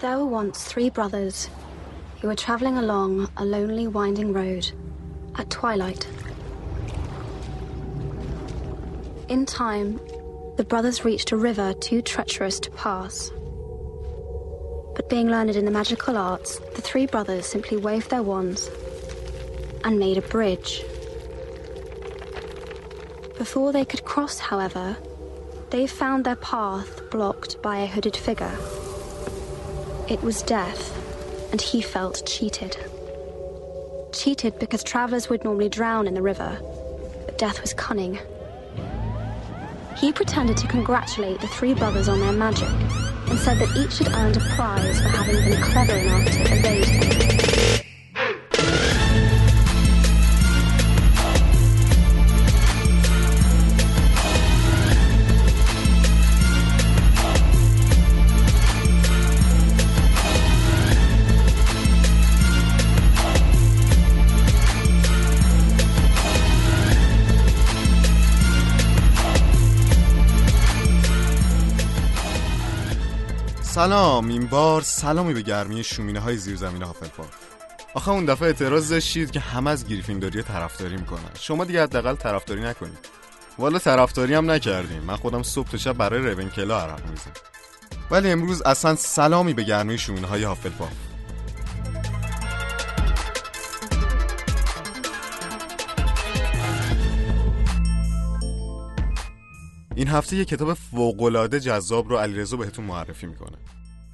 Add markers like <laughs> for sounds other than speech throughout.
There were once three brothers who were traveling along a lonely, winding road at twilight. In time, the brothers reached a river too treacherous to pass. But being learned in the magical arts, the three brothers simply waved their wands and made a bridge. Before they could cross, however, they found their path blocked by a hooded figure. It was Death, and he felt cheated. Cheated because travelers would normally drown in the river, but Death was cunning. He pretended to congratulate the three brothers on their magic and said that each had earned a prize for having been clever enough to evade him. سلام این بار سلامی به گرمی شومینه های زیر زمین هافلپاف آخه اون دفعه اعتراض داشتید که همه از گریفیندوری طرفداری می‌کنن. شما دیگه حداقل طرفداری نکنید. والا طرفداری هم نکردیم. من خودم صبح تا شب برای رونکلا عرق میزم ولی امروز اصلا سلامی به گرمی شومینه های هافلپاف این هفته یه کتاب فوق‌العاده جذاب رو علیرضا بهتون معرفی می‌کنه.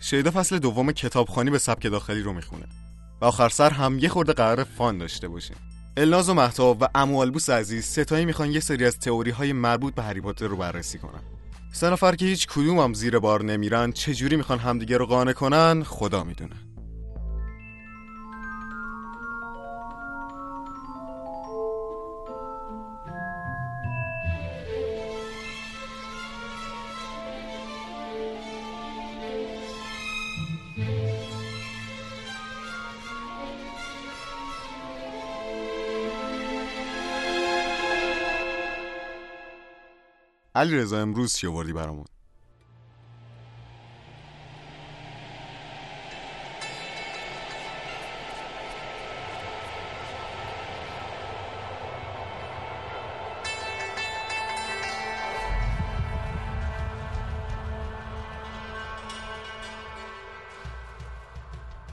شیدا فصل دوم کتابخانی به سبک داخلی رو می‌خونه و آخر سر هم یه خورده قرار فان داشته باشیم. الناز و محتاب و اموالبوس عزیز ستایی می‌خوان یه سری از تئوری های مربوط به هری پاتر رو بررسی کنن. سه نفر که هیچ کدوم هم زیر بار نمیرن چجوری می‌خوان همدیگه رو قانع کنن خدا می‌دونه. علی رضا امروز چی آوردی برامون؟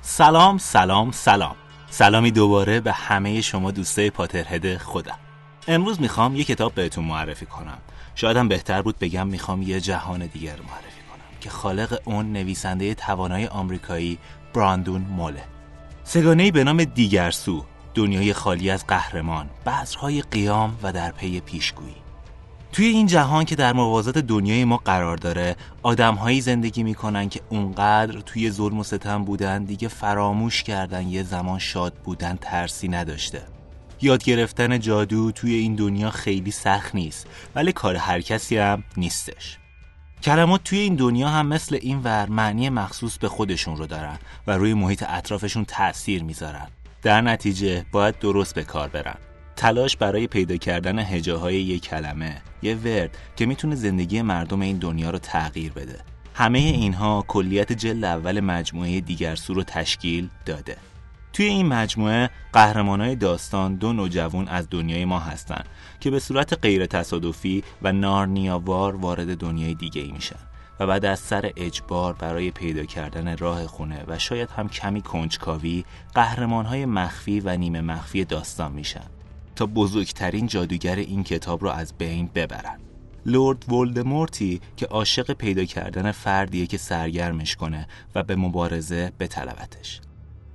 سلام سلام سلام. سلامی دوباره به همه شما دوستای پاترهد خودم. امروز می‌خوام یه کتاب بهتون معرفی کنم. شاید هم بهتر بود بگم می‌خوام یه جهان دیگر رو معرفی کنم که خالق اون نویسنده توانای آمریکایی براندون موله. سگانه به نام دیگرسو دنیای خالی از قهرمان بذرهای قیام و در پی پیشگویی. توی این جهان که در موازات دنیای ما قرار داره آدمهایی زندگی می‌کنن که اونقدر توی ظلم و ستم بودن دیگه فراموش کردن یه زمان شاد بودن ترسی نداشته. یاد گرفتن جادو توی این دنیا خیلی سخت نیست ولی کار هر کسی هم نیستش. کلمات توی این دنیا هم مثل این ور معنی مخصوص به خودشون رو دارن و روی محیط اطرافشون تأثیر می‌ذارن. در نتیجه باید درست به کار برن. تلاش برای پیدا کردن هجاهای یک کلمه یه ورد که می‌تونه زندگی مردم این دنیا رو تغییر بده. همه اینها کلیت جلد اول مجموعه دیگر سو رو تشکیل داده. توی این مجموعه قهرمانای داستان دو نوجوان از دنیای ما هستند که به صورت غیر تصادفی و نارنیاوار وارد دنیای دیگه ای میشن و بعد از سر اجبار برای پیدا کردن راه خونه و شاید هم کمی کنجکاوی قهرمانهای مخفی و نیمه مخفی داستان میشن تا بزرگترین جادوگر این کتاب رو از بین ببرن. لورد ولدمورتی که عاشق پیدا کردن فردیه که سرگرمش کنه و به مبارزه بطلبتش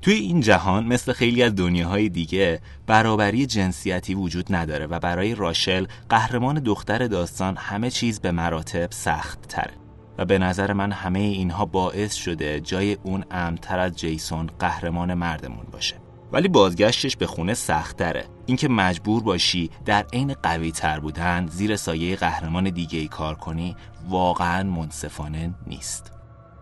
توی این جهان مثل خیلی از دنیاهای دیگه برابری جنسیتی وجود نداره و برای راشل قهرمان دختر داستان همه چیز به مراتب سخت تره و به نظر من همه اینها باعث شده جای اون امتر از جیسون قهرمان مردمون باشه. ولی بازگشتش به خونه سخت تره اینکه مجبور باشی در عین قوی تر بودن زیر سایه قهرمان دیگه ای کار کنی واقعا منصفانه نیست.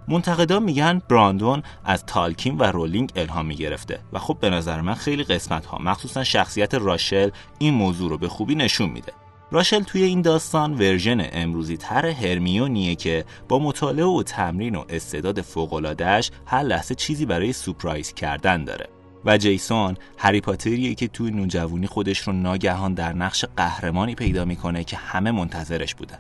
منتقدان میگن براندون از تالکین و رولینگ الهام می‌گرفته و خب به نظر من خیلی قسمت ها مخصوصا شخصیت راشل این موضوع رو به خوبی نشون میده. راشل توی این داستان version امروزی تر هرمیونیه که با مطالعه و تمرین و استعداد فوق‌العاده‌ش هر لحظه چیزی برای surprise کردن داره. و جیسون هری پاتریه که توی نوجوانی خودش رو ناگهان در نقش قهرمانی پیدا می‌کنه که همه منتظرش بودن.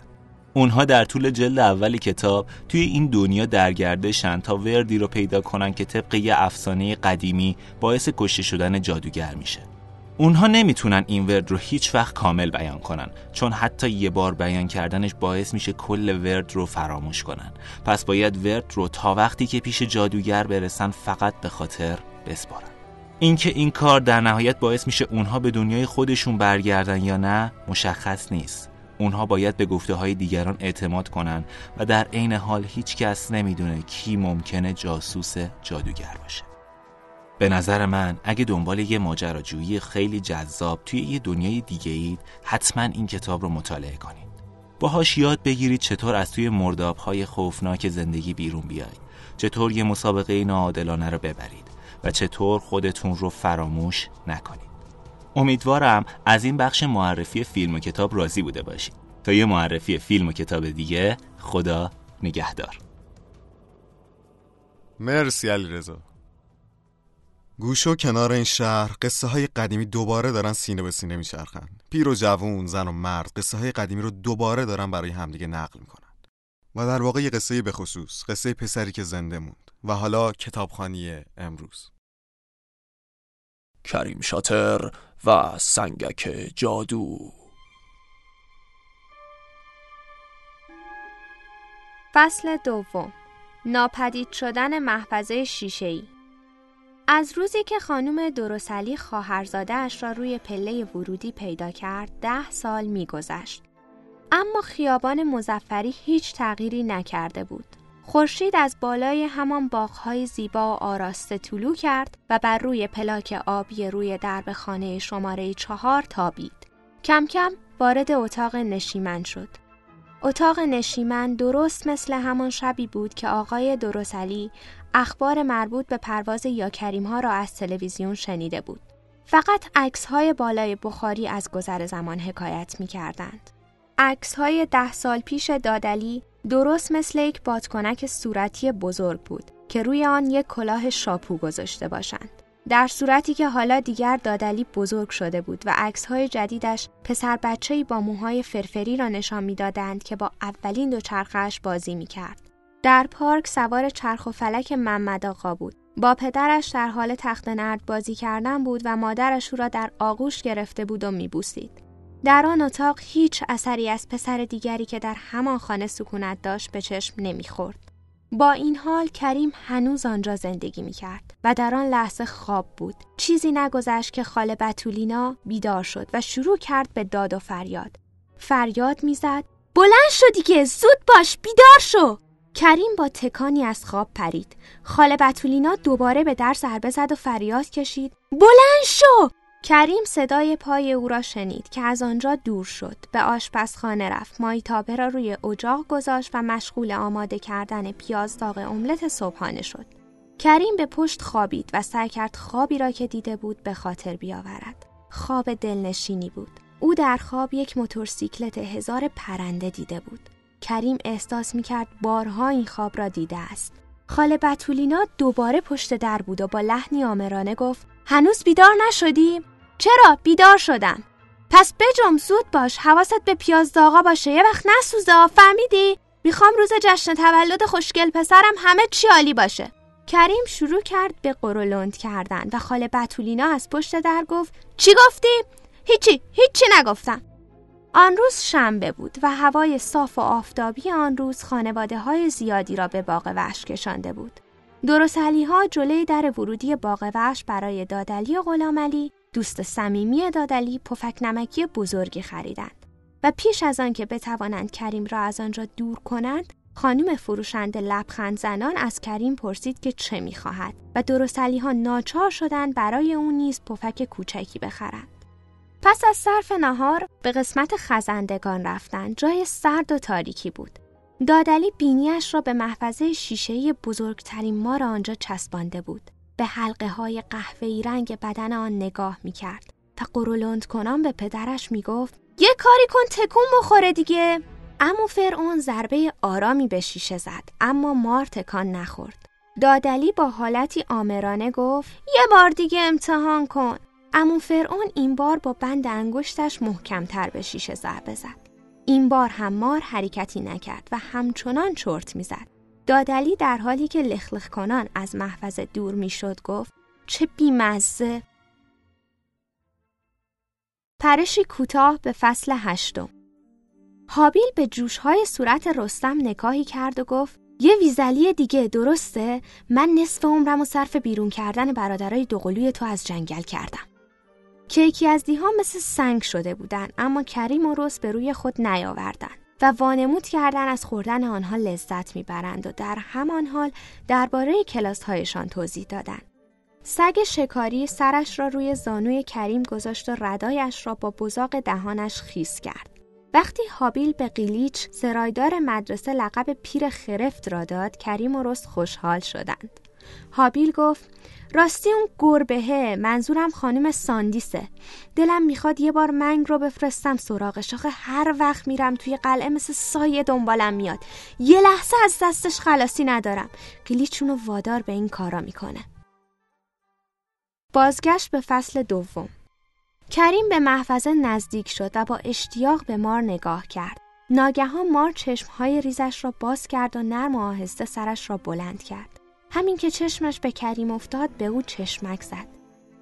اونها در طول جلد اولی کتاب توی این دنیا درگردشن تا وردی رو پیدا کنن که طبق یه افسانه قدیمی باعث کشته شدن جادوگر میشه. اونها نمی‌تونن این ورد رو هیچ وقت کامل بیان کنن چون حتی یه بار بیان کردنش باعث میشه کل ورد رو فراموش کنن. پس باید ورد رو تا وقتی که پیش جادوگر برسن فقط به خاطر بسپارن. اینکه این کار در نهایت باعث میشه اونها به دنیای خودشون برگردن یا نه مشخص نیست. اونها باید به گفته های دیگران اعتماد کنن و در عین حال هیچ کس نمی‌دونه کی ممکنه جاسوس جادوگر باشه. به نظر من اگه دنبال یه ماجراجویی خیلی جذاب توی یه دنیای دیگه اید حتما این کتاب رو مطالعه کنید. باهاش یاد بگیرید چطور از توی مرداب های خوفناک زندگی بیرون بیاید. چطور یه مسابقه ناعادلانه رو ببرید. و چطور خودتون رو فراموش نکنید. امیدوارم از این بخش معرفی فیلم و کتاب راضی بوده باشید تا یه معرفی فیلم و کتاب دیگه خدا نگهدار. مرسی علی رضا گوش و کنار این شهر قصه های قدیمی دوباره دارن سینه به سینه میچرخن. پیر و جوون زن و مرد قصه های قدیمی رو دوباره دارن برای همدیگه نقل می‌کنن. و در واقع یه قصه به خصوص قصه پسری که زنده موند و حالا کتابخانی امروز. کریم شاتر و سنگک جادو. فصل دوم. ناپدید شدن محفظه شیشه‌ای. از روزی که خانم درسلی خواهرزادهاش را روی پله ورودی پیدا کرد ده سال میگذشت. اما خیابان مزفری هیچ تغییری نکرده بود. خورشید از بالای همان باغهای زیبا و آراسته طلو کرد و بر روی پلاک آبی روی درب خانه شماره چهار تابید. کم کم وارد اتاق نشیمن شد. اتاق نشیمن درست مثل همان شبی بود که آقای درسلی اخبار مربوط به پرواز یا کریم ها را از تلویزیون شنیده بود. فقط عکس های بالای بخاری از گذر زمان حکایت می کردند. عکس های ده سال پیش دادلی درست مثل یک بادکنک صورتی بزرگ بود که روی آن یک کلاه شاپو گذاشته باشند. در صورتی که حالا دیگر دادلی بزرگ شده بود و عکس های جدیدش پسر بچه‌ای با موهای فرفری را نشان می‌دادند که با اولین دو چرخش بازی می کرد. در پارک سوار چرخ و فلک محمد آقا بود. با پدرش در حال تخت نرد بازی کردن بود و مادرش او را در آغوش گرفته بود و میبوسید. در آن اتاق هیچ اثری از پسر دیگری که در همان خانه سکونت داشت به چشم نمی‌خورد. با این حال کریم هنوز آنجا زندگی می کرد و در آن لحظه خواب بود. چیزی نگذشت که خاله بتولینا بیدار شد و شروع کرد به داد و فریاد. فریاد می‌زد بلند شدی که زود باش بیدار شو کریم با تکانی از خواب پرید خاله بتولینا دوباره به در ضربه زد و فریاد کشید بلند شو کریم صدای پای او را شنید که از آنجا دور شد به آشپزخانه رفت. مایتابه را روی اجاق گذاشت و مشغول آماده کردن پیاز داغ املت صبحانه شد. کریم به پشت خوابید و سعی کرد خوابی را که دیده بود به خاطر بیاورد. خواب دلنشینی بود. او در خواب یک موتورسیکلت هزار پرنده دیده بود. کریم احساس می‌کرد بارها این خواب را دیده است. خاله بتولینا دوباره پشت در بود و با لحنی آمرانه گفت هنوز بیدار نشدی؟ چرا؟ بیدار شدم. پس بجم زود باش حواست به پیاز داغا باشه. یه وقت نسوزه فهمیدی؟ می‌خوام روز جشن تولد خوشگل پسرم همه چی عالی باشه. کریم شروع کرد به قرولند کردن و خاله بتولینا از پشت در گفت چی گفتی؟ هیچی هیچی نگفتم. آن روز شنبه بود و هوای صاف و آفتابی آن روز خانواده های زیادی را به باغ وحش کشانده بود. درسلی ها جلوی در ورودی باغ وحش برای دادلی و غلامعلی دوست صمیمی دادلی پفک نمکی بزرگی خریدند و پیش از آن که بتوانند کریم را از آنجا دور کنند خانم فروشنده لبخند زنان از کریم پرسید که چه می‌خواهد و درستلی ها ناچار شدند برای او نیز پفک کوچکی بخرند. پس از صرف نهار به قسمت خزندگان رفتن جای سرد و تاریکی بود. دادلی بینیش را به محفظه شیشه‌ای بزرگترین مار آنجا چسبانده بود. به حلقه های قهوه‌ای رنگ بدن آن نگاه می کرد و قرولند کنان به پدرش می‌گفت یه کاری کن تکون بخوره دیگه. امو فرعون ضربه آرامی به شیشه زد اما مار تکان نخورد. دادلی با حالتی آمرانه گفت یه بار دیگه امتحان کن. امو فرعون این بار با بند انگشتش محکمتر به شیشه ضربه زد. این بار هم مار حرکتی نکرد و همچنان چرت می‌زد. دادلی در حالی که لخلخ کنان از محفظه دور می‌شد گفت چه بیمزه پرشی کوتاه به فصل هشتم حابیل به جوشهای صورت رستم نگاهی کرد و گفت یه ویزلی دیگه درسته؟ من نصف عمرم و صرف بیرون کردن برادرای دوقلوی تو از جنگل کردم. کیکی از دیها مثل سنگ شده بودن اما کریم و رست به روی خود نیاوردن و وانمود کردن از خوردن آنها لذت می‌برند و در همان حال درباره کلاس هایشان توضیح دادند. سگ شکاری سرش را روی زانوی کریم گذاشت و ردایش را با بزاق دهانش خیس کرد. وقتی حابیل به قیلیچ سرایدار مدرسه لقب پیر خرفت را داد کریم و رست خوشحال شدند. حابیل گفت راستی اون گربهه منظورم خانم ساندیسه. دلم می‌خواد یه بار منگ رو بفرستم سراغش. آخه هر وقت میرم توی قلعه مثل سایه دنبالم میاد. یه لحظه از دستش خلاصی ندارم. قلیچونو وادار به این کارا می‌کنه. بازگشت به فصل دوم. کریم به محفظه نزدیک شد و با اشتیاق به مار نگاه کرد. ناگهان مار چشمهای ریزش را باز کرد و نرم و آهسته سرش را بلند کرد. همین که چشمش به کریم افتاد به او چشمک زد.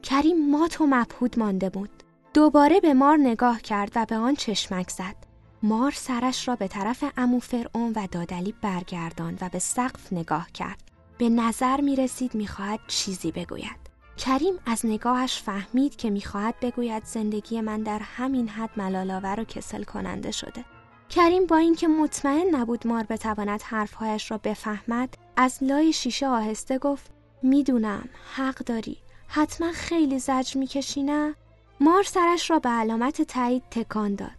کریم مات و مبهود مانده بود. دوباره به مار نگاه کرد و به آن چشمک زد. مار سرش را به طرف امو فرعون و دادلی برگرداند و به سقف نگاه کرد. به نظر می رسید می خواهد چیزی بگوید. کریم از نگاهش فهمید که می‌خواهد بگوید زندگی من در همین حد ملالاور و کسل کننده شده. کریم با اینکه مطمئن نبود مار بتواند حرفهایش را بفهمد از لای شیشه آهسته گفت می‌دونم حق داری. حتما خیلی زجر می‌کشی نه؟ مار سرش را به علامت تایید تکان داد.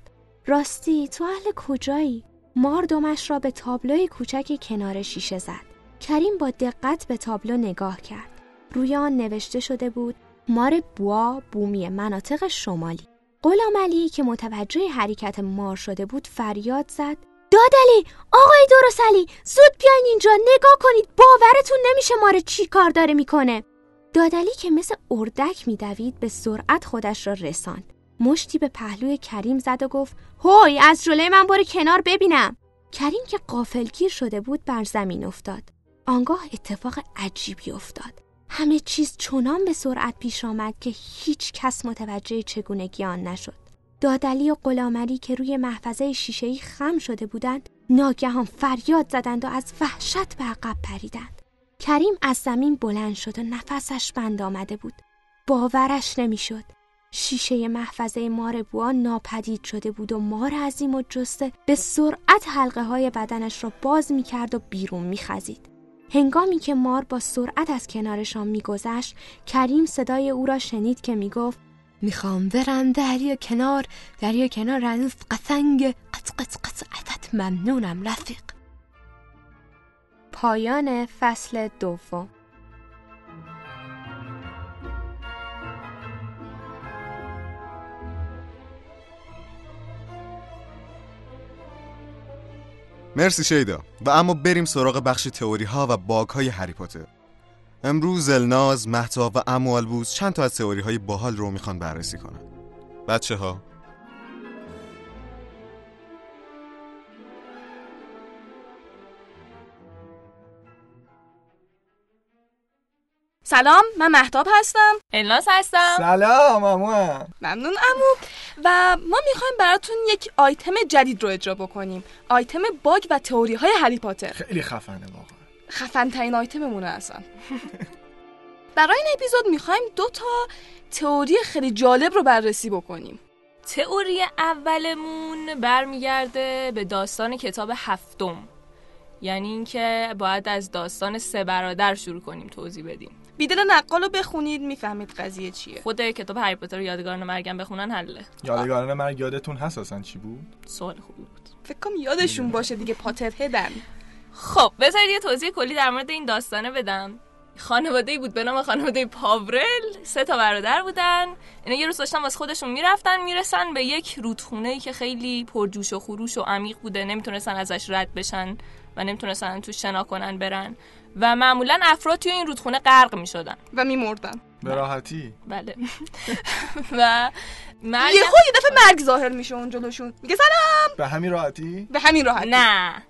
راستی تو اهل کجایی؟ مار دمش را به تابلوی کوچک کنار شیشه زد. کریم با دقت به تابلو نگاه کرد. روی آن نوشته شده بود مار بوا بومی مناطق شمالی. غلام علی که متوجه حرکت مار شده بود فریاد زد. دادلی آقای درسلی زود بیاین اینجا نگاه کنید باورتون نمیشه مار چی کار داره می‌کنه. دادلی که مثل اردک میدوید به سرعت خودش را رساند. مشتی به پهلوی کریم زد و گفت هوی از جلوی من برو کنار ببینم. کریم که قافلگیر شده بود بر زمین افتاد. آنگاه اتفاق عجیبی افتاد. همه چیز چنان به سرعت پیش آمد که هیچ کس متوجه چگونگی آن نشد. دادلی و غلامری که روی محفظه شیشهای خم شده بودند ناگهان فریاد زدند و از وحشت به عقب پریدند. کریم از زمین بلند شد و نفسش بند آمده بود. باورش نمی‌شد. شیشه محفظه مار بوا ناپدید شده بود و مار عظیم و جسته به سرعت حلقه های بدنش را باز می کرد و بیرون می خزید. هنگامی که مار با سرعت از کنارشان میگذشت کریم صدای او را شنید که می‌گفت می‌خوام برم دریا کنار دریا کنار هنوز قسنگ قط قط قط ازت ممنونم رفیق. پایان فصل دوم. مرسی شیدا. و اما بریم سراغ بخش تئوری ها و باگ های هری پاتر. امروز الناز، محتاب و اموالبوز چند تا از تئوری های باحال رو می‌خوان بررسی کنن. بچه ها سلام من محتاب هستم. الناس هستم. سلام امو. ممنون امو. و ما می‌خوایم براتون یک آیتم جدید رو اجرا بکنیم. آیتم باگ و تئوری های هری پاتر. خیلی خفنه واقعا. خفن ترین آیتممونه اصلا. <laughs> برای این اپیزود می‌خوایم دو تا تئوری خیلی جالب رو بررسی بکنیم. تئوری اولمون برمیگرده به داستان کتاب هفتم. یعنی اینکه باید از داستان سه برادر شروع کنیم توضیح بدیم. بیدل نقال رو بخونید می‌فهمید قضیه چیه. خود کتاب هری پاتر یادگاران مرگم بخونن حله. یادگاران مرگ یادتون هست اصلا چی بود؟ سوال خوبی بود. فکر کنم یادشون باشه دیگه پاتر هدن. خب بذارید یه توضیح کلی در مورد این داستانه بدم. خانواده بود به نام خانواده پاورل. سه تا برادر بودن. اینا یه روز داشتن واسه خودشون می‌رفتن می‌رسن به یک رودخونه ای که خیلی پرجوش و خروش و عمیق بوده. نمی‌تونستن ازش رد بشن و نمی‌تونستن تو شنا کنن برن. و معمولا افراد توی این رودخونه غرق می‌شدن. و میمردن. به راحتی. بله. <laughs> <laughs> و مرگ یهو یه دفعه مرگ ظاهر میشه اون جلوشون. میگه سلام! به همین راحتی؟ به همین راحت نه.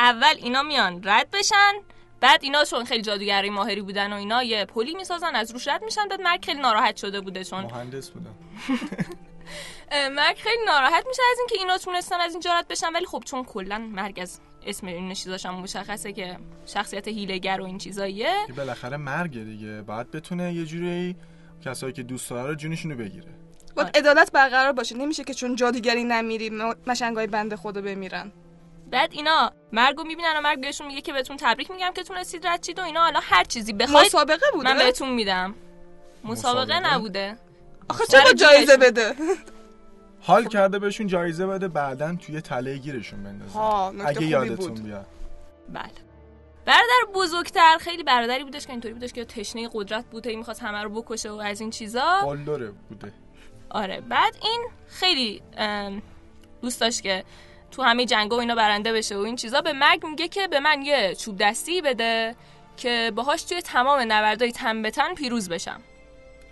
اول اینا میان رد بشن بعد اینا چون خیلی جادوگری ماهری بودن و اینا یه پلی می‌سازن از روش رد میشن بعد مرگ خیلی ناراحت شده بوده چون مهندس بودم <laughs> اه، مرگ خیلی ناراحت میشه از اینکه اینا تونستن از اینجا رد بشن ولی خب چون کلا مرگ از اسم این چیزاش هم مشخصه که شخصیت هیلگر و این چیزاییه. که بالاخره مرگه دیگه. باید بتونه یه جوری کسایی که دوست داره رو جونشونو بگیره. باید عدالت برقرار باشه. نمیشه که چون جادوگری نمیری مشنگای بنده خدا بمیرن. بعد اینا مرگو می‌بینن و مرگ بهشون میگه که بهتون تبریک میگم که تونستید رد چید و اینا. حالا هر چیزی بخواید مسابقه بوده؟ من بهتون میدم. مسابقه مسابقه؟ نبوده. آخه چرا جایزه. بده؟ <laughs> حال کرده بهشون جایزه بده بعدا توی تله گیرشون بندازه اگه یادتون بود. بیاد. بله. برادر بزرگتر خیلی برادری بودش که اینطوری بودش که تشنه قدرت بود هی می‌خواست همه رو بکشه و از این چیزا. قلدره بوده. آره. بعد این خیلی دوست داشت که تو همه جنگا و اینا برنده بشه و این چیزا. به مرگ میگه که به من یه چوب دستی بده که باهاش توی تمام نبردای تن به تن پیروز بشم.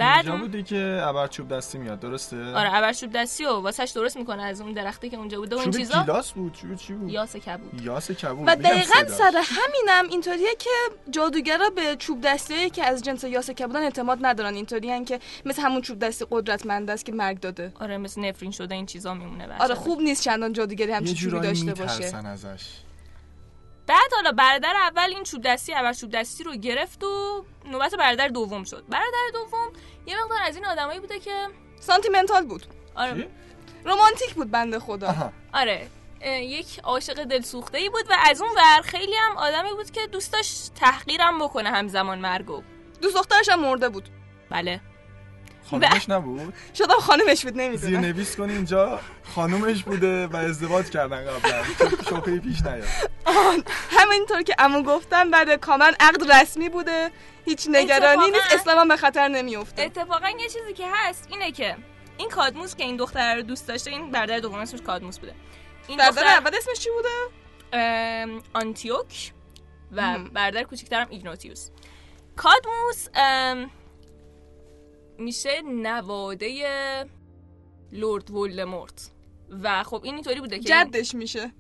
بعد اینجا بوده که ابر چوب دستی میاد درسته؟ آره ابر چوب دستی و واسش درست می‌کنه از اون درختی که اونجا بوده و این چوب چیزا. گیلاس بود چوب چی بود؟ یاس کبود. یاس کبود. و دقیقا. سر همینم اینطوریه که جادوگرا به چوب دستی که از جنس یاسکه بودن اعتماد ندارن اینطوری که مثل همون چوب دستی قدرتمند است که مرگ داده. آره مثل نفرین شده این چیزا میمونه آره. خوب نیست چندان جادوگری همچین چوبی داشته باشه. ازش. بعد حالا برادر اول این چوب دستی اول چوب دستی رو گرفت و نوبت برادر دوم شد. برادر دوم یه مقدار از این آدمایی بوده که سانتیمنتال بود. آره؟ رومانتیک بود بنده خدا. آها. آره. یک عاشق دلسوخته ای بود و از اون ور خیلی هم آدمی بود که دوست داشت تحقیرم بکنه همزمان مرگو. دوست دخترش هم مرده بود. بله. خانومش نبود؟ شدم خانمش بود زیر نمی‌دونم. نویس کنی اینجا خانومش بوده و ازدواج کردن قبلا. شوخه پیش نیاد. همینطور که امو گفتم بعد کاملا عقد رسمی بوده. هیچ نگرانی اتفاقاً- نیست. اسلام به خطر نمیفته اتفاقا یه چیزی که هست اینه که این کادموس که این دختر رو دوست داشته این برادر دوم اسمش کادموس بوده. این برادر دختر اول اسمش چی بوده؟ آنتیوک و. برادر کوچکترم ایگناتیوس کادموس ام، میشه نواده لورد ولدمورت. و خب این اینطوری بوده که جدش میشه.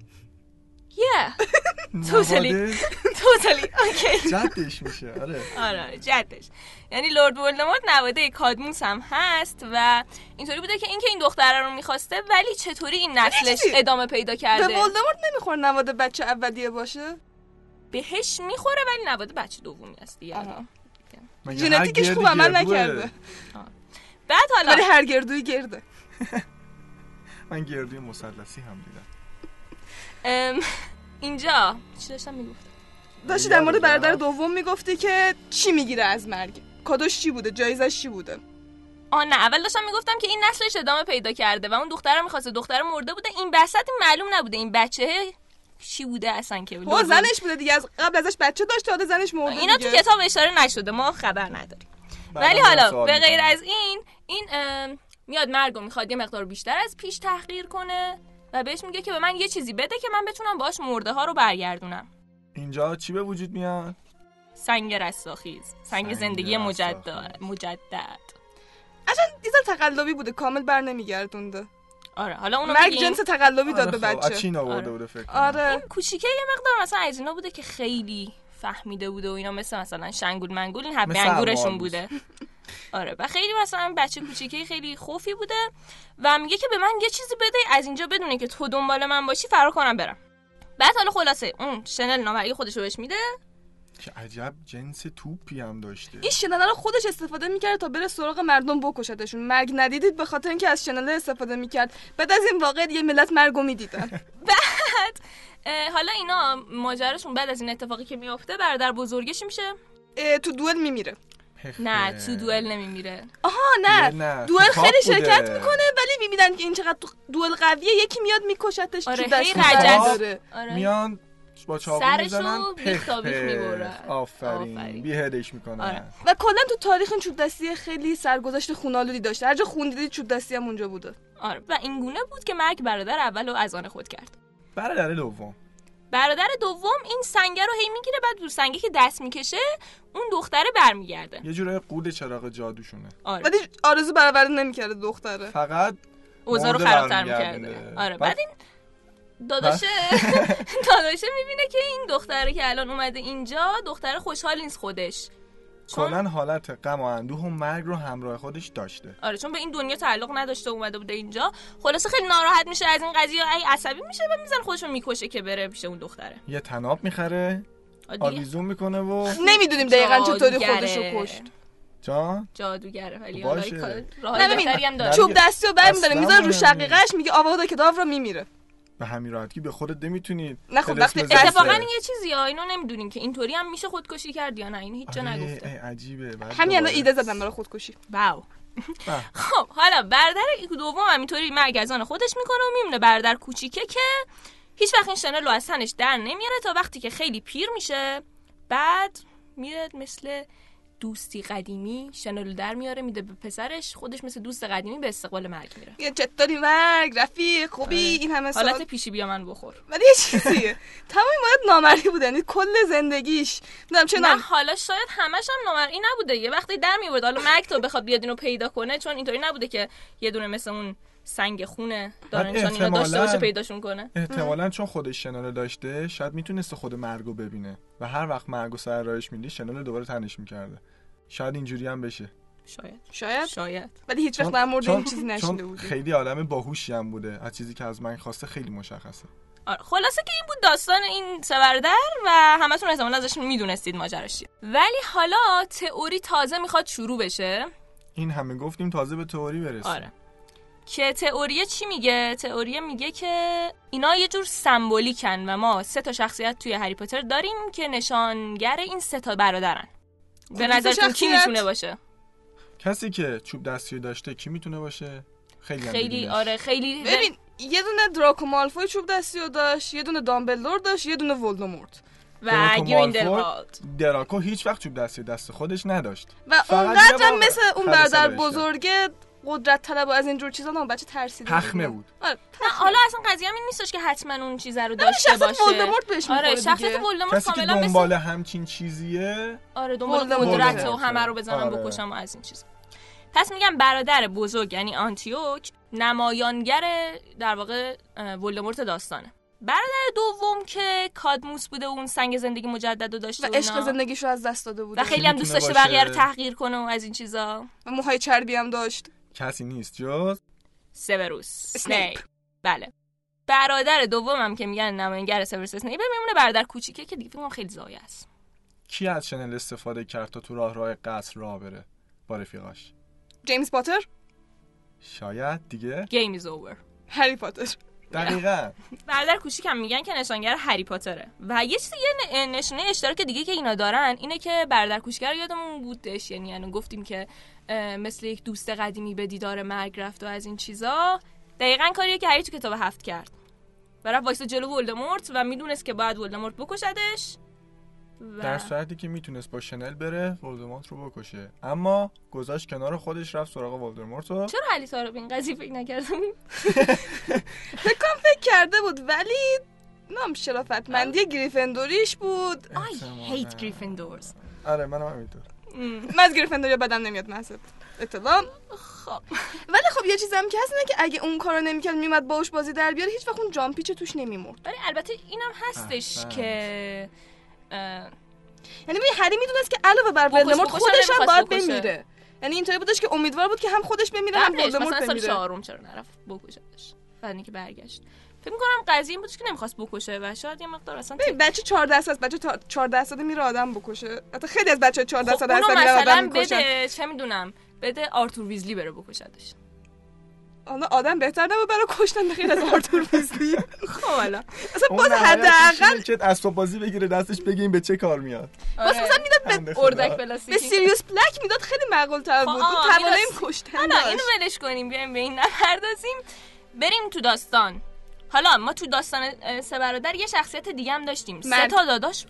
Yeah, <laughs> Totally. نواده؟ <laughs> Totally, okay. جدش میشه آره. آره جدش. یعنی لورد ولدمورت نواده کادموس هم هست و اینطوری بوده که اینکه این دختره رو می‌خواسته ولی چطوری این نسلش. ادامه پیدا به کرده ولدمورت نمی‌خوره نواد بچه اولیه باشه؟ بهش می‌خوره ولی نواده بچه دومی هست دیگه. ژنتیکش خوب عمل؟ نکرده بعد حالا. ولی هر گردوی گرده <laughs> من گردوی مثلثی هم دیدم. اینجا چی داشتم می‌گفتم؟ داشتی در مورد برادر. دوم می‌گفتی که چی می‌گیره از مرگ؟ کادوش چی بوده؟ جایزش چی بوده؟ آه نه اول داشتم می‌گفتم که این نسلش ادامه پیدا کرده و اون دختر می‌خواسته. دختر مرده بوده. این این معلوم نبوده. این بچه چی بوده اصلا که هو زنش بوده دیگه از قبل ازش بچه داشته حالا زنش مرده اینا تو. کتاب اشاره نشده ما خبر نداریم ولی حالا به غیر. از این این میاد مرگو می‌خواد یه مقدار بیشتر از پیش تحقیر کنه و بهش میگه که به من یه چیزی بده که من بتونم باش مرده ها رو برگردونم اینجا چی به وجود میاد سنگ رستاخیز سنگ سنگ زندگی مجدد رستاخیز. مجدد اصلا دیزل تقلبی بوده کامل بر نمیگردونده آره حالا اونو میگیم. جنس تقلبی داد آره به خب، از بچه. چین آورده آره. بوده فکر کنم. آره. این کوچیکه یه مقدار مثلا از اینا بوده که خیلی فهمیده بوده و اینا مثل مثلا شنگول منگول این حبه انگورشون بوده. آره و خیلی مثلا بچه کوچیکه خیلی خوفی بوده و میگه که به من یه چیزی بده از اینجا بدونه که تو دنبال من باشی فرار کنم برم. بعد حالا خلاصه اون شنل نامرئی خودش رو بهش میده. چه عجب جنس توپی هم داشته. این شنل رو خودش استفاده می‌کرد تا بره سراغ مردم بکشتشون. مرگ ندیدید به خاطر اینکه از شنل استفاده می‌کرد. بعد از این واقع یه ملت مرگو می‌دیدن. <laughs> <laughs> بعد حالا اینا ماجراشون بعد از این اتفاقی که میفته برادر بزرگش میشه؟ تو دوئل میمیره. نه تو دوئل نمیمیره. آها نه. نه، دوئل خیلی بوده. شرکت می‌کنه ولی می‌بینن که این چقدر تو دوئل قویه. یکی میاد میکشتش آره، هی. داره. آره. میان با چاقو سرشو می‌زنن. پخ. <laughs> آفرین. آفرین. بیهدش می‌کنن. آره. و کلا تو تاریخ این چوب دستی خیلی سرگذشت خونالودی داشته هر جا خون دیدی چوب دستی هم اونجا بوده. آره. و این گونه بود که مرگ برادر اول رو از آن خود کرد. برادر دوم. برادر دوم این سنگه رو هی می‌گیره بعد رو سنگه که دست می‌کشه اون دختره برمیگرده. یه جورای قول چراغ جادوشونه. آره. ولی آرزو برآورده نمی‌کرده دختره. فقط اوضاع رو خرابتر. می‌کرده. آره. بعد- بعد این داداشه. <laughs> داداشه می‌بینه که این دختره که الان اومده اینجا دختره خوشحال نیست خودش. چون کلا حالت غم و اندوه و مرگ رو همراه خودش داشته. آره چون به این دنیا تعلق نداشته اومده بوده اینجا. خلاصه خیلی ناراحت میشه از این قضیه. ای عصبی میشه و میزن خودش رو می‌کشه که بره پیش اون دختره. یه تناب می‌خره آویزون می‌کنه و نمی‌دونیم دقیقا چطوری. خودش رو کشت. جان؟ جادوگره ولی باشه. راه هم داره. چوب دستی رو برمیداره می‌ذاره رو شقیقش میگه آوادا داو رو میمیره. به همین راحتی به خودت نمی‌تونید نه خب، وقتی اتفاقا این یه چیزی ها اینو نمی‌دونیم که اینطوری هم میشه خودکشی کرد یا نه این هیچ جا نگفته. عجیبه همین الان ایده زدم برای خودکشی. واو. بله. <laughs> خب حالا برادر دوم هم اینطوری مرگ از آن خودش می‌کنه و میمونه. برادر کوچیکه که هیچ وقت این شنل رو از تنش در نمیاره تا وقتی که خیلی پیر میشه بعد میره مثل دوستی قدیمی شنل در میاره میده به پسرش خودش مثل دوست قدیمی به استقبال مرگ میره. یه چطوری مرگ رفیق خوبی این همه حالت سال پیشی بیا من بخور. ولی یه چیزیه. تمام مورد نامردی بوده یعنی کل زندگیش. نمی‌دونم چه نه حالا شاید همش هم نامرئی نبوده. یه وقتی در میورد حالا مرگ تو بخواد بیاد اینو پیدا کنه چون اینطوری نبوده که یه دونه مثل اون سنگ خونه چون اینا داشته احتمالاً- باشه پیداشون کنه. احتمالا چون خودش شنل داشته شاید می‌تونسته خود مرگو ببینه و هر وقت مرگو سر راهش میدی شنل دوباره تنش می‌کرده. شاید اینجوری هم بشه. شاید. شاید؟ شاید. ولی هیچ وقت در مورد این چیزی نشیده چون بودی خیلی آدم باهوشی هم بوده. از چیزی که از من خواسته خیلی مشخصه. آره خلاصه که این بود داستان این سه برادر و همتون احتمالاً ازش می‌دونستید ماجراش چیه. ولی حالا تئوری تازه می‌خواد شروع بشه. این همه گفتیم تازه به تئوری برسیم. آره. که تئوری چی میگه تئوری میگه که اینا یه جور سمبولیکن و ما سه تا شخصیت توی هری پاتر داریم که نشانگر این سه تا برادرن به کدوم سه نظرتون کی؟ می‌تونه باشه کسی که چوب دستی داشته کی می‌تونه باشه خیلی خیلی. آره خیلی ببین یه دونه دراکو مالفوی چوب دستی رو داشت یه دونه دامبلدور داشت یه دونه ولدمورت و دراکو گریندلوالد دراکو هیچ وقت چوب دستی دست خودش نداشت و اونقدر مثل اون برادر. بزرگه قدرت طلب و از اینجور چیزا نه بچه ترسیده پخمه بود. آره نه حالا اصلا قضیه هم این نیستش که حتما اون چیزه رو داشته شخصیت باشه. ولدمورت بهش آره شخصیت. ولدمورت کاملا دنبال مثل همچین چیزیه؟ آره دنبال. قدرت و همه رو بزنم آره. بکشم و از این چیز پس میگم برادر بزرگ یعنی آنتیوک نمایانگر در واقع ولدمورت داستانه. برادر دوم که کادموس بوده و اون سنگ زندگی مجدد رو داشته و عشق اینا. زندگیشو از دست داده بود و خیلی هم دوست داشته؟ بقیه رو تحقیر کنه و از این چیزا. و موهای چربی هم داشت. کسی نیست جز؟ سیوروس. اسنیپ بله. برادر دومم که میگن نمایانگر سیوروس اسنیپ میمونه برادر کوچیکه که دیگه خیلی ضایع است. کی از شنل استفاده کرد تا تو راه راه قصر راه بره؟ با رفیقاش. جیمز پاتر؟ شاید دیگه؟ گیم از اوور هری پاتر. دقیقا. <laughs> برادر کوچیکم میگن که نشانگر هری پاتره. و یه چیز یه نشونه اشتراک دیگه که اینا دارن اینه که برادر کوچیکر یادمون بودش. یعنی یعنی گفتیم که مثل یک دوست قدیمی به دیدار مرگ رفت و از این چیزا. دقیقا کاریه که هری تو کتاب هفت کرد. و رفت وایسا جلو ولدمورت و می‌دونست که باید ولدمورت بکشدش و در صورتی که می‌تونست با شنل بره ولدمورت رو بکشه. اما گذاشت کنار خودش رفت سراغ ولدمورت رو چرا علی به این قضیه فکر نکردم؟ <laughs> فکر فکر کرده بود ولی نام شرافتمندی گریفندوریش بود. I احتمالاً. hate Gryffindors آره منم همینطور. من از گریفندوریا بدم نمیاد محسب اطلاع؟ خب. ولی خب یه چیزم که هست اینه که اگه اون کارو نمی‌کرد میومد باش بازی در بیاره هیچ وقت اون جامپیچ توش نمیمرد. ولی البته اینم هستش. که اه، یعنی ببین هری می‌دونست که علاوه بر ولدمورت خودش هم باید. بمیره. یعنی اینطوری بودش که امیدوار بود که هم خودش بمیره هم ولدمورت مثلا سال بمیره. چهارم چرا نرفت؟ بکشتش بعد اینکه برگشت. فکر می‌کنم قضیه این بودش که نمی‌خواست بکشه و شاید یه مقدار اصلا ببین بچه 14 سال بچه تا- 14 ساله میره آدم بکشه. حتی خیلی از بچه 14 خب ساله اونو هستن مثلا آدم می‌کشن. بده چه می‌دونم بده آرتور ویزلی بره بکشدش. حالا آدم بهتر نبود برای کشتن غیر از آرتور ویزلی. <laughs> خب حالا. اصلا باز حداقل که اسباب بازی بگیره دستش بگه این به چه کار میاد. باز مثلا می‌داد به. اردک به پلاستیکی سیریوس بلک می‌داد خیلی معقول تر خب، بود. توانایی کشتن حالا اینو ولش کنیم بیایم به این نپردازیم. بریم تو داستان. حالا ما تو داستان سه برادر یه شخصیت دیگه هم داشتیم. سه. تا داداش.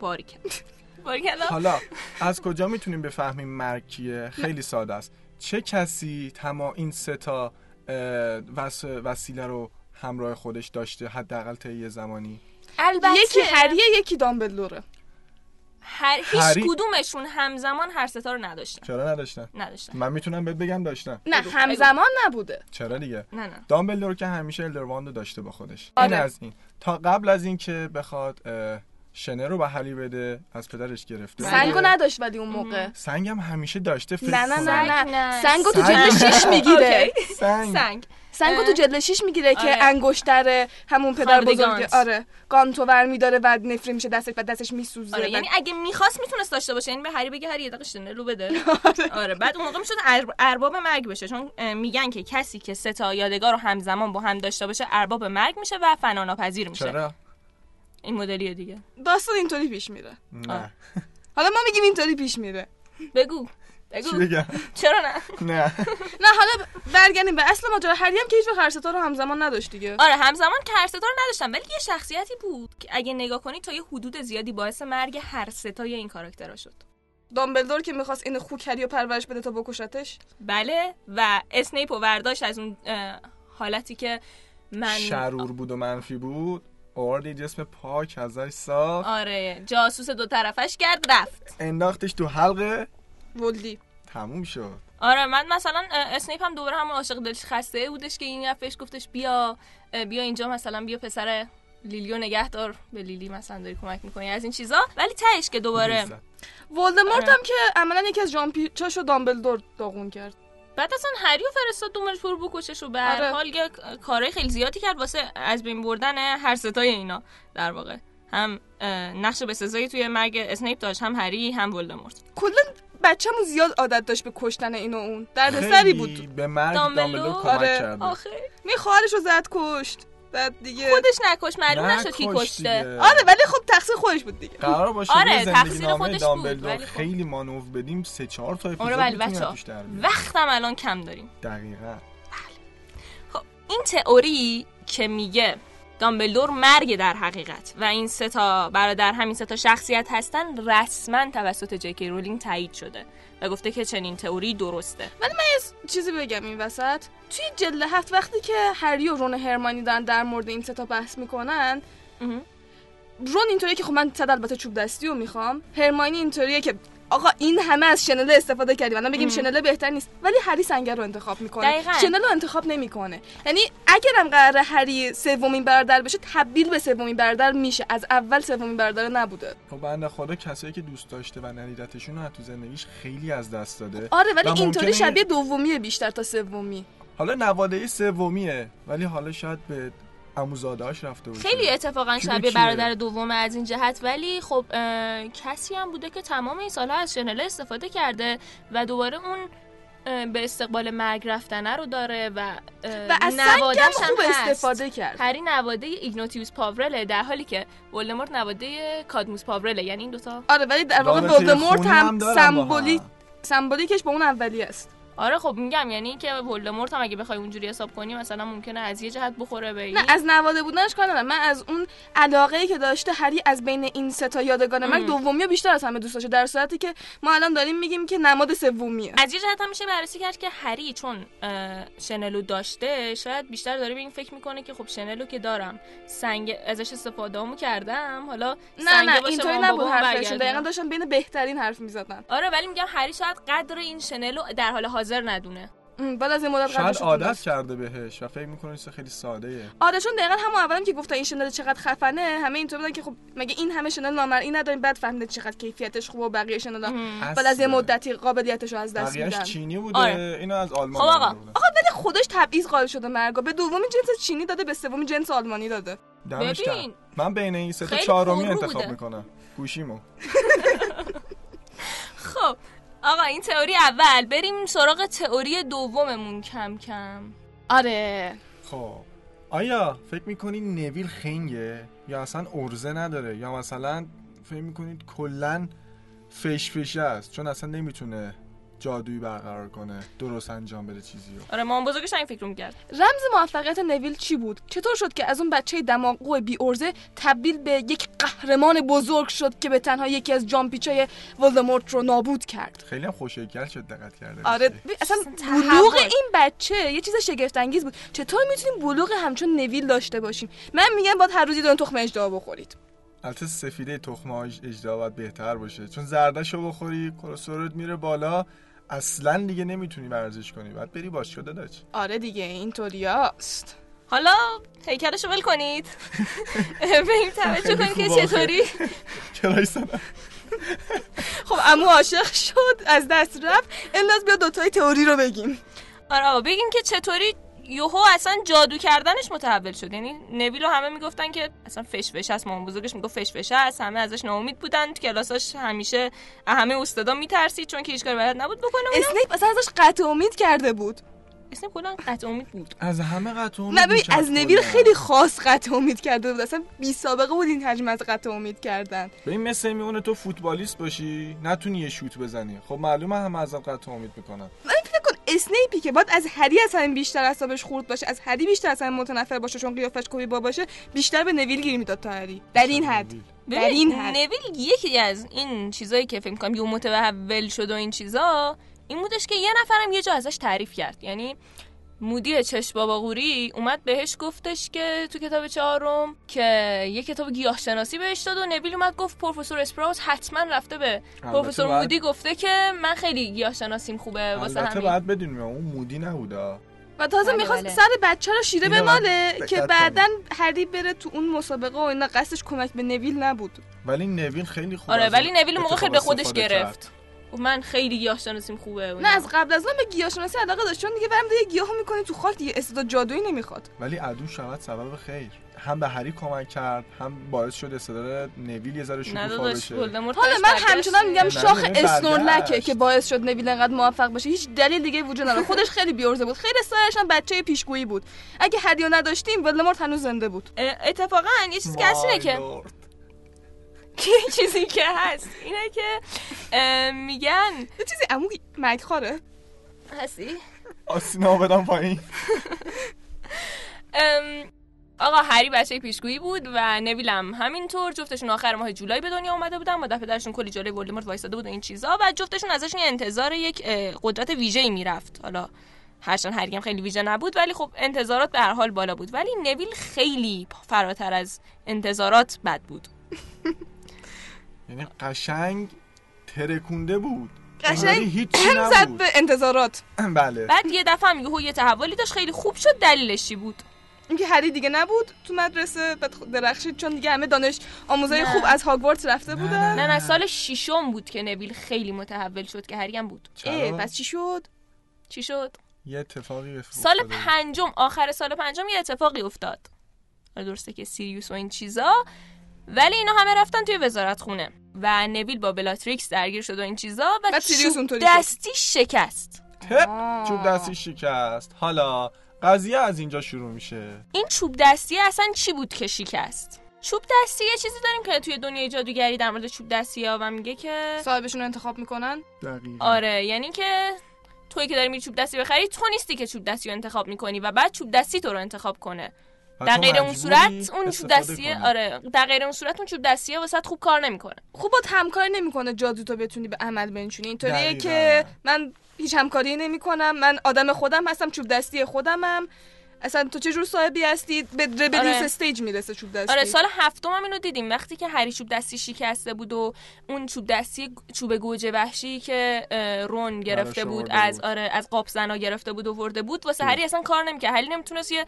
باریکن <laughs> حالا از کجا می‌تونیم بفهمیم مرگ کیه؟ خیلی ساده است. چه کسی تمام این سه تا وس... وسیله رو همراه خودش داشته حداقل طی یه زمانی؟ البته یکی هریه یکی دامبلدوره. هر هیچ هری- کدومشون همزمان هر ستا رو نداشتن. چرا نداشتن؟ نداشتن. من می‌تونم بهت بگم داشتن. نه بگو، همزمان نبوده. چرا دیگه؟ نه نه. دامبلدور که همیشه الدرواند رو داشته با خودش. آره. این از این. تا قبل از اینکه بخواد شنه رو به هری بده از پدرش گرفته سنگو. نداشت ولی اون موقع. سنگم همیشه داشته فکر نه نه. نه نه. سنگو تو. جلد شیش می‌گیره. <laughs> سنگ. سنگ. سنگو تو جلد شیش می‌گیره که آره. انگشتر همون پدر بزرگ. آره گانتو ور میداره و نفری میشه دستش و دستش میسوزه. آره یعنی اگه می‌خواست می‌تونست داشته باشه. یعنی به هری بگه هری یه دقیقه شنلو بده. <laughs> آره. بعد اون موقع می‌شد ار- ارباب مرگ بشه. چون میگن که کسی که سه تا یادگار رو همزمان با هم داشته باشه ارباب مرگ میشه و فناناپذیر میشه. چرا؟ این مدلیه دیگه. داستان اینطوری پیش میره. نه. حالا ما میگیم اینطوری پیش میره. بگو. چی بگو. بگم؟ چرا نه؟ نه. <laughs> نه حالا برگردیم به اصل ماجرا. هری هم که هیچ وقت رو همزمان نداشت دیگه. آره همزمان که هر رو نداشتم ولی یه شخصیتی بود که اگه نگاه کنی تا یه حدود زیادی باعث مرگ هر ستای این کاراکترها شد. دامبلدور که می‌خواست این خوک هری رو پرورش بده تا بکشتش؟ بله و اسنیپ و ورداش از اون حالتی که من شرور بود و منفی بود. آورد یه جسم پاک ازش ساخت. آره جاسوس دو طرفش کرد رفت. انداختش تو حلقه ولدی. تموم شد. آره من مثلا اسنیپ هم دوباره همون عاشق دلش خسته بودش که این رفتش گفتش بیا بیا اینجا مثلا بیا پسر لیلیو نگه دار. به لیلی مثلا داری کمک می‌کنی از این چیزا. ولی تهش که دوباره. ولدمورت آره. هم که عملا یکی از جامپیچاشو دامبلدور داغون کرد. بعد اصلا هریو فرستاد دنبالش برو بکشش و به هر آره. حال یه کارهای خیلی زیادی کرد واسه از بین بردن هر ستای اینا در واقع. هم نقش به سزایی توی مرگ اسنیپ داشت هم هری هم ولدمورت. کلا بچه‌مون زیاد عادت داشت به کشتن این و اون. دردسری بود. به مرگ؟ دامبلدور کمک آره. کرده. آخه. می رو زد کشت. بعد دیگه خودش نکش معلوم نشد کی کش کشته. دیگه. آره ولی خب تقصیر خودش بود دیگه. قرار باشه آره، آره تقصیر خودش بود، ولی خب. خیلی مانور بدیم. سه چهار تا اپیزود آره ولی می‌تونیم بچه توش در بیاریم. وقتم الان کم داریم. دقیقا. خب این تئوری که میگه دامبلدور مرگ در حقیقت و این سه تا برادر همین سه تا شخصیت هستن رسما توسط جکی رولینگ تایید شده. و گفته که چنین تئوری درسته. ولی من یه چیزی بگم این وسط. توی جلد هفت وقتی که هری و رون هرمانی دارن در مورد این ستا بحث می‌کنن. رون اینطوریه که خب من صد البته چوب دستی رو می‌خوام. هرمانی اینطوریه که آقا این همه از شنل استفاده کردیم الان بگیم. شنل بهتر نیست. ولی هری سنگر رو انتخاب می‌کنه. دقیقاً. شنل رو انتخاب نمی‌کنه. یعنی اگرم قراره هری سومین برادر بشه تبدیل به سومین برادر میشه. از اول سومین برادر نبوده. خب بنده خدا کسایی که دوست داشته و ندیدتشون رو تو زندگیش خیلی از دست داده. آره ولی اینطوری شبیه دومیه بیشتر تا سومی. حالا نواده سومیه. ولی حالا شاید به عموزاده‌اش رفته باشه خیلی اتفاقا شبیه؟ برادر دوم از این جهت ولی خب کسی هم بوده که تمام این سالها از شنل استفاده کرده و دوباره اون به استقبال مرگ رفتنه رو داره و و از هم خوب هست. استفاده کرد هری نواده ایگنوتیوس پاورله در حالی که ولدمورت نواده کادموس پاورله یعنی این دوتا آره ولی در واقع ولدمورت هم هم. سمبولیکش با اون اولی است آره خب میگم یعنی که ولدمورت هم اگه بخوای اونجوری حساب کنی مثلا ممکنه از یه جهت بخوره به این نه از نواده بودنش کار من از اون علاقه ای که داشته هری از بین این سه تا یادگان ام. دومی بیشتر از همه دوست داشته در صورتی که ما الان داریم میگیم که نماد سومیه از یه جهت هم میشه بررسی کرد که هری چون شنلو داشته شاید بیشتر داره به این فکر می‌کنه که خب شنلو که دارم سنگ ازش استفاده کردم حالا نه نه اینطوری نبود حرفشون. دقیقا داشتن بین بهترین حرف می‌زدن آره ولی میگم هری شاید قدر این شنلو در حال حاضر ندونه بعد از این مدت شاید عادت. کرده بهش و فکر می‌کنه چیز خیلی ساده ایه آره چون دقیقا همون اولم که گفتن این شنل چقدر خفنه همه اینطور بودن که خب مگه این همه شنل نامرئی نداریم بعد فهمیده چقدر کیفیتش خوبه و بقیه شنل بعد از یه مدتی قابلیتش رو از دست میدن چینی بوده آره. اینو از آلمان خب آقا. آورده بودن. آقا ولی خودش تبعیض قائل شده مرگا به دومی جنس چینی داده به سومی جنس آلمانی داده. ببین. من بین این سه تا چهارمی انتخاب. می‌کنم گوشیمو <laughs> آقا این تئوری اول. بریم سراغ تئوری دوممون کم کم. آره. خب. آیا فکر می‌کنید نویل خنگه؟ یا اصلا ارزه نداره؟ یا مثلا فکر می‌کنید کلا فش فشه است؟ چون اصلا نمی‌تونه جادویی برقرار کنه درست انجام بده چیزی رو آره مامان بزرگش این فکر رو می‌کرد. رمز موفقیت نویل چی بود؟ چطور شد که از اون بچه دماغو بی ارزه تبدیل به یک قهرمان بزرگ شد که به تنها یکی از جامپیچای ولدمورت رو نابود کرد؟ خیلی هم خوشگل شد دقت کرده آره اصلا. بلوغ این بچه یه چیز شگفت انگیز بود. چطور می‌تونیم بلوغ همچون نویل داشته باشیم؟ من میگم باید هر روزی دون تخم اجدا بخورید. البته سفیده تخم اجدا باید بهتر باشه. چون زردشو بخوری کلسترولت میره بالا اصلا دیگه نمی‌تونی ورزش کنی. باید بری باشگاه داداش. آره دیگه اینطوریاست حالا هیکلشو ول کنید. <laughs> بریم توجه کنید که. چطوری. <laughs> <laughs> خب امو عاشق شد از دست رفت. انداز بیا دوتای تئوری رو بگیم. آره بگین که چطوری یوهو اصلا جادو کردنش متحول شد. یعنی نویل رو همه می‌گفتن که اصلا فش فش هست مامان بزرگش می‌گفت فش فش هست. همه ازش ناامید بودن. تو کلاساش همیشه از همه استادا میترسید چون که هیچ کاری بلد نبود بکنه اونو. اسنیپ اصلا ازش قطع امید کرده بود. اسم کلا قطع امید بود. از همه قطع امید نه ببین از نویل. خیلی خاص قطع امید کرده بود. اصلا بی سابقه بود این حجم از قطع امید کردن. ببین مثل این میمونه تو فوتبالیست باشی نتونی یه شوت بزنی. خب معلومه همه ازت قطع امید می‌کنن. اسنیپی که باید از هری از همین بیشتر اعصابش خورد باشه از هری بیشتر از همین متنفر باشه چون قیافش کوبی با باشه بیشتر به نویل گیر می‌داد تا هری. در این حد در این حد. نویل یکی از این چیزایی که فکر می‌کنم یه متحول شد و این چیزا این بودش که یه نفرم یه جا ازش تعریف کرد. یعنی مدیر چشم بابا قوری اومد بهش گفتش که تو کتاب چهارم که یه کتاب گیاهشناسی بهش داد و نویل اومد گفت پروفسور اسپراوس حتما رفته به پروفسور مودی گفته که من خیلی گیاهشناسیم خوبه واسه همین. باید بدونیم اون مودی نبوده و تازه بله، می‌خواست بله. سر بچه رو شیره بماله که بعدا هری بره تو اون مسابقه و اینا قصدش کمک به نویل نبود. ولی نویل خیلی خوب آره ولی نویل موقع خیلی به خودش گرفت. من خیلی گیاهشناسیم خوبه و نه. از قبل از اون به گیاهشناسی علاقه داشت چون دیگه برم یه گیاهو می‌کنی تو خاک دیگه استعداد جادویی نمی‌خواد. ولی عدو شود سبب خیر. هم به هری کمک کرد هم باعث شد استعداد نویل یه ذره شکوفا بشه. حالا من. همچنان میگم شاخ. اسنورلکه که باعث شد نویل انقدر موفق باشه هیچ دلیل دیگه وجود نداره. خودش خیلی بیورزه بود. خیلی سرش هم بچه پیشگویی بود. اگه هریو نداشتیم ولدمورت هنوز زنده بود. اتفاقا یه چیزی که که یه چیزی که هست. اینه که میگن یه چیزی عمو مگخاره هستی؟ آسینا بدم پایین. آقا هری بچه پیشگویی بود و نویل هم همینطور. جفتشون آخر ماه جولای به دنیا اومده بودن. با پدرشون کلی جلوی ولدمورت وایساده بود و این چیزا. و جفتشون ازشون یه انتظار یک قدرت ویژه‌ای می‌رفت. حالا هرچند هری هم خیلی ویژه نبود ولی خب انتظارات به هر حال بالا بود. ولی نویل خیلی فراتر از انتظارات بد بود. <laughs> یعنی قشنگ ترکونده بود. قشنگ هیچی هم زد نبود. به انتظارات. <clears throat> بله. بعد یه دفعه هم یهو یه تحولی داشت خیلی خوب شد دلیلش چی بود؟ اینکه هری دیگه نبود تو مدرسه بعد درخشید چون دیگه همه دانش آموزای نه. خوب از هاگوارتس رفته بودن. نه نه سال ششم بود که نویل خیلی متحول شد که هری هم بود. اه چرا؟ پس چی شد؟ چی شد؟ یه اتفاقی سال افتاده بود. پنجم آخر سال پنجم یه اتفاقی افتاد. درسته که سیریوس و این چیزا. ولی اینا همه رفتن توی وزارت خونه و نویل با بلاتریکس درگیر شد و این چیزا و چوب. دستی شکست. چوب دستی شکست. حالا قضیه از اینجا شروع میشه. این چوب دستی اصلا چی بود که شکست؟ چوب دستی یه چیزی داریم که توی دنیای جادوگری در مورد چوب دستی ها و میگه که صاحبشون رو انتخاب می‌کنن؟ دقیقا. آره یعنی که توی که داری میری چوب دستی بخری تو نیستی که چوب دستی رو انتخاب می‌کنی و بعد چوب دستی تو رو انتخاب کنه. در غیر اون صورت اون چوب دستیه کنی. آره در غیر اون صورت اون چوب دستیه واسه خوب کار نمی‌کنه. خوب با همکاری نمی‌کنه جادو تو بتونی به عمل بنشونی. اینطوریه. که من هیچ همکاری نمی‌کنم. من آدم خودم هستم چوب دستی خودمم. اصلا تو چه جور صاحبی هستی؟ به ربلیوس آره. استیج می‌رسه چوب دستی. آره سال هفتم هم اینو دیدیم. وقتی که هری چوب دستی شکسته بود و اون چوب دستی چوب گوجه وحشی که رون گرفته براش بود آورده از بود. آره از قاب زنا گرفته بود و ورده بود واسه هری اصلا کار نمی‌کرد. هری نمی‌تونست یه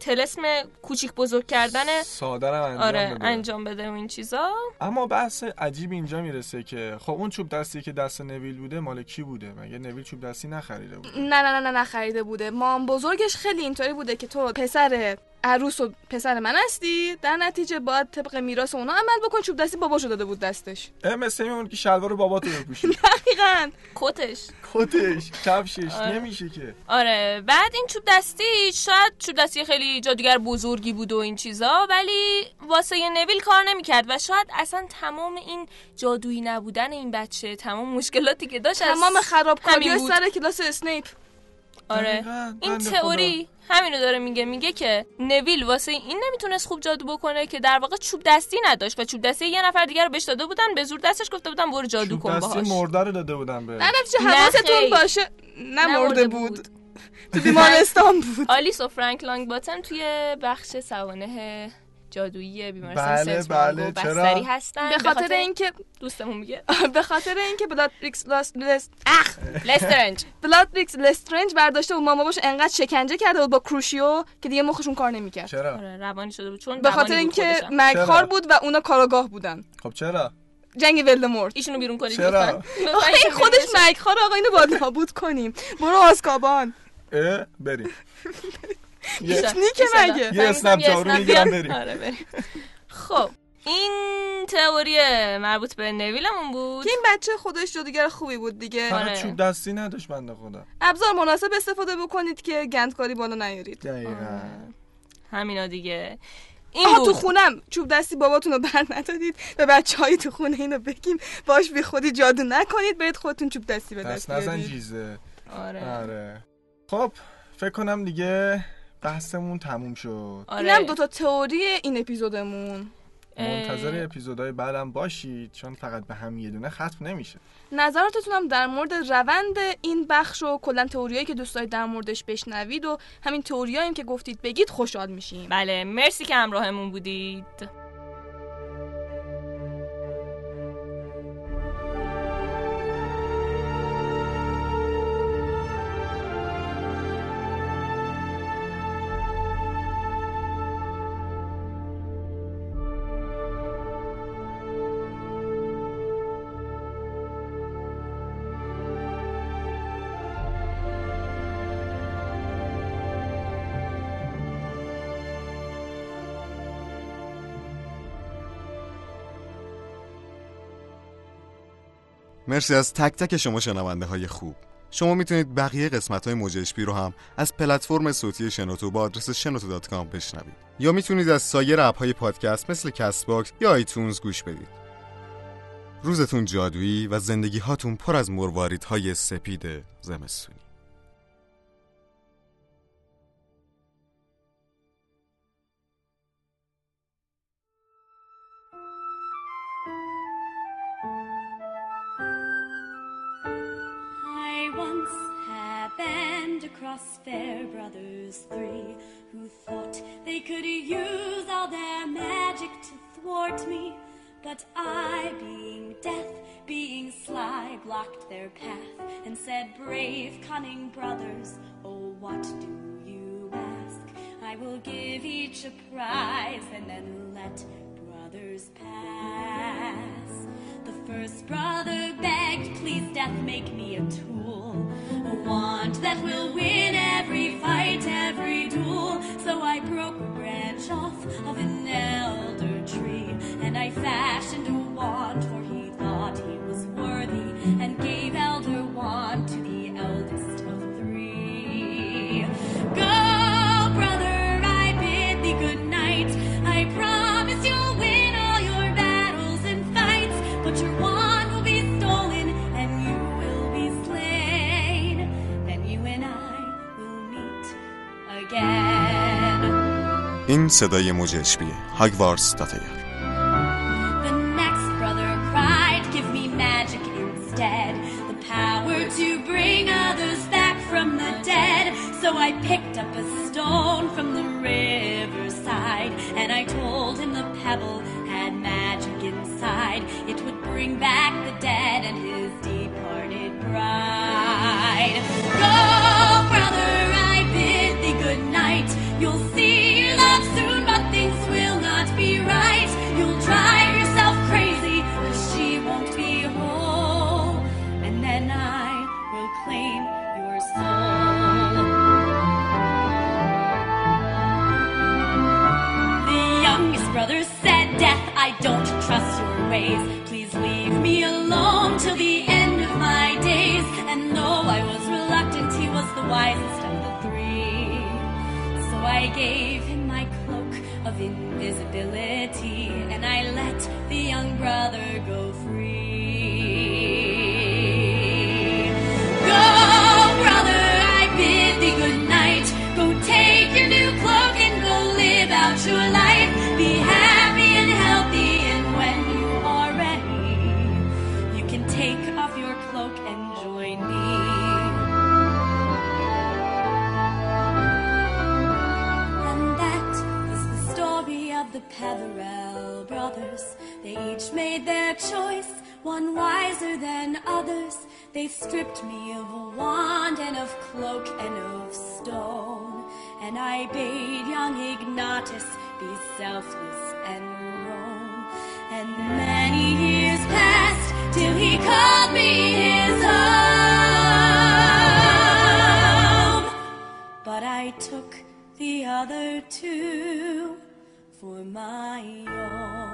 تلسم کوچیک بزرگ کردن سادرم انجام آره بده. انجام بده و این چیزا. اما بحث عجیب اینجا می‌رسه که خب اون چوب دستی که دست نویل بوده مال کی بوده؟ مگه نویل چوب دستی نخریده بود نه نه نه نه نخریده بوده. مام بزرگش خیلی اینطوری بوده که تو پسر عروس و پسر من هستی؟ در نتیجه باید طبق میراث اونا عمل بکن چوب دستی باباشو داده بود دستش. اه، مثل این که شلوار باباتو بپوشی. <laughs> دقیقاً. کتش. کتش کفشش آره. نمیشه که. آره بعد این چوب دستی شاید چوب دستی خیلی جادوگر بزرگی بود و این چیزا ولی واسه نویل کار نمی‌کرد و شاید اصلا تمام این جادویی نبودن این بچه تمام مشکلاتی که داشت تمام خرابکاری. سر کلاس اسنیپ آره. این تئوری همینو داره میگه میگه که نویل واسه این نمی‌تونست خوب جادو بکنه که در واقع چوب دستی نداشت و چوب دستی یه نفر دیگر رو بهش داده بودن به زور دستش گفته بودن برو جادو چوب کن دستی باهاش. مرده رو داده بودم به نه حواستون. باشه. نمرده نمرده بود. تو بیمارستان بود. <laughs> آلیس و فرانک لانگ باتن توی بخش سوانه جادویی بیمارستان بله، بله، چرا؟ بستری هستن. به خاطر اینکه دوستمون میگه. <laughs> به خاطر اینکه بلاتریکس لاس لس اخ لسترنج بلاتریکس لسترنج برداشته بود ماما باش انقدر شکنجه کرده بود با کروشیو که دیگه مخشون کار نمی‌کرد. چرا؟ آره روانی شده بود. چون به خاطر بود اینکه چرا؟ بود و اونا کاراگاه بودن. خب چرا؟ جنگ ولدمورت. ایشونو بیرون کنید چرا؟ <laughs> این خودش. مرگخوار آقا اینو نابود کنیم. برو آسکابان اه بریم. <laughs> نیکه. مگه؟ یه اسنپ جارو می‌گیرم. بریم. آره بریم. خب این تئوری مربوط به نویلمون بود. که این بچه خودش جادوگر خوبی بود دیگه. آره. فقط چوب دستی نداشت بنده خدا. ابزار مناسب استفاده بکنید که گندکاری بالا نیارید. دقیقا. همینا دیگه. این آها تو خونم. چوب دستی باباتون رو بر ندادید. به بچه های تو خونه اینو بگیم. باش بی خودی جادو نکنید. برید خودتون چوب دستی به دست دست نزن جیزه. آره. آره. خب فکر کنم دیگه بحثمون تموم شد. اینم آره دوتا تئوری این اپیزودمون. منتظر اپیزودهای بعدم باشید چون فقط به هم یه دونه ختم نمیشه. نظراتتون هم در مورد روند این بخش و کلا تئوریایی که دوست دارید در موردش بشنوید و همین تئوریایی که گفتید بگید خوشحال میشیم. بله مرسی که همراهمون بودید. مرسی از تک تک شما شنونده های خوب. شما می‌تونید بقیه قسمت های موج HP رو هم از پلتفرم صوتی شنوتو با آدرس شنوتو dot com بشنوید. یا می‌تونید از سایر app های پادکست مثل کست باکس یا آیتونز گوش بدید. روزتون جادویی و زندگی هاتون پر از مرواریدهای سپید زمستونی. Across fair brothers three who thought they could use all their magic to thwart me. But I, being death, being sly, blocked their path and said, Brave, cunning brothers, oh, what do you ask? I will give each a prize and then let brothers pass. First brother begged, Please, death, make me a tool, a wand that will win every fight, every duel. So I broke a branch off of an elder tree, and I fashioned a wand, این صدای موج اشبیه هاگوارس داتایر and I let the young brother go free. Peverell brothers. They each made their choice, one wiser than others. They stripped me of a wand and of cloak and of stone. And I bade young Ignatius be selfless and roam. And many years passed till he called me his own. But I took the other two for my own.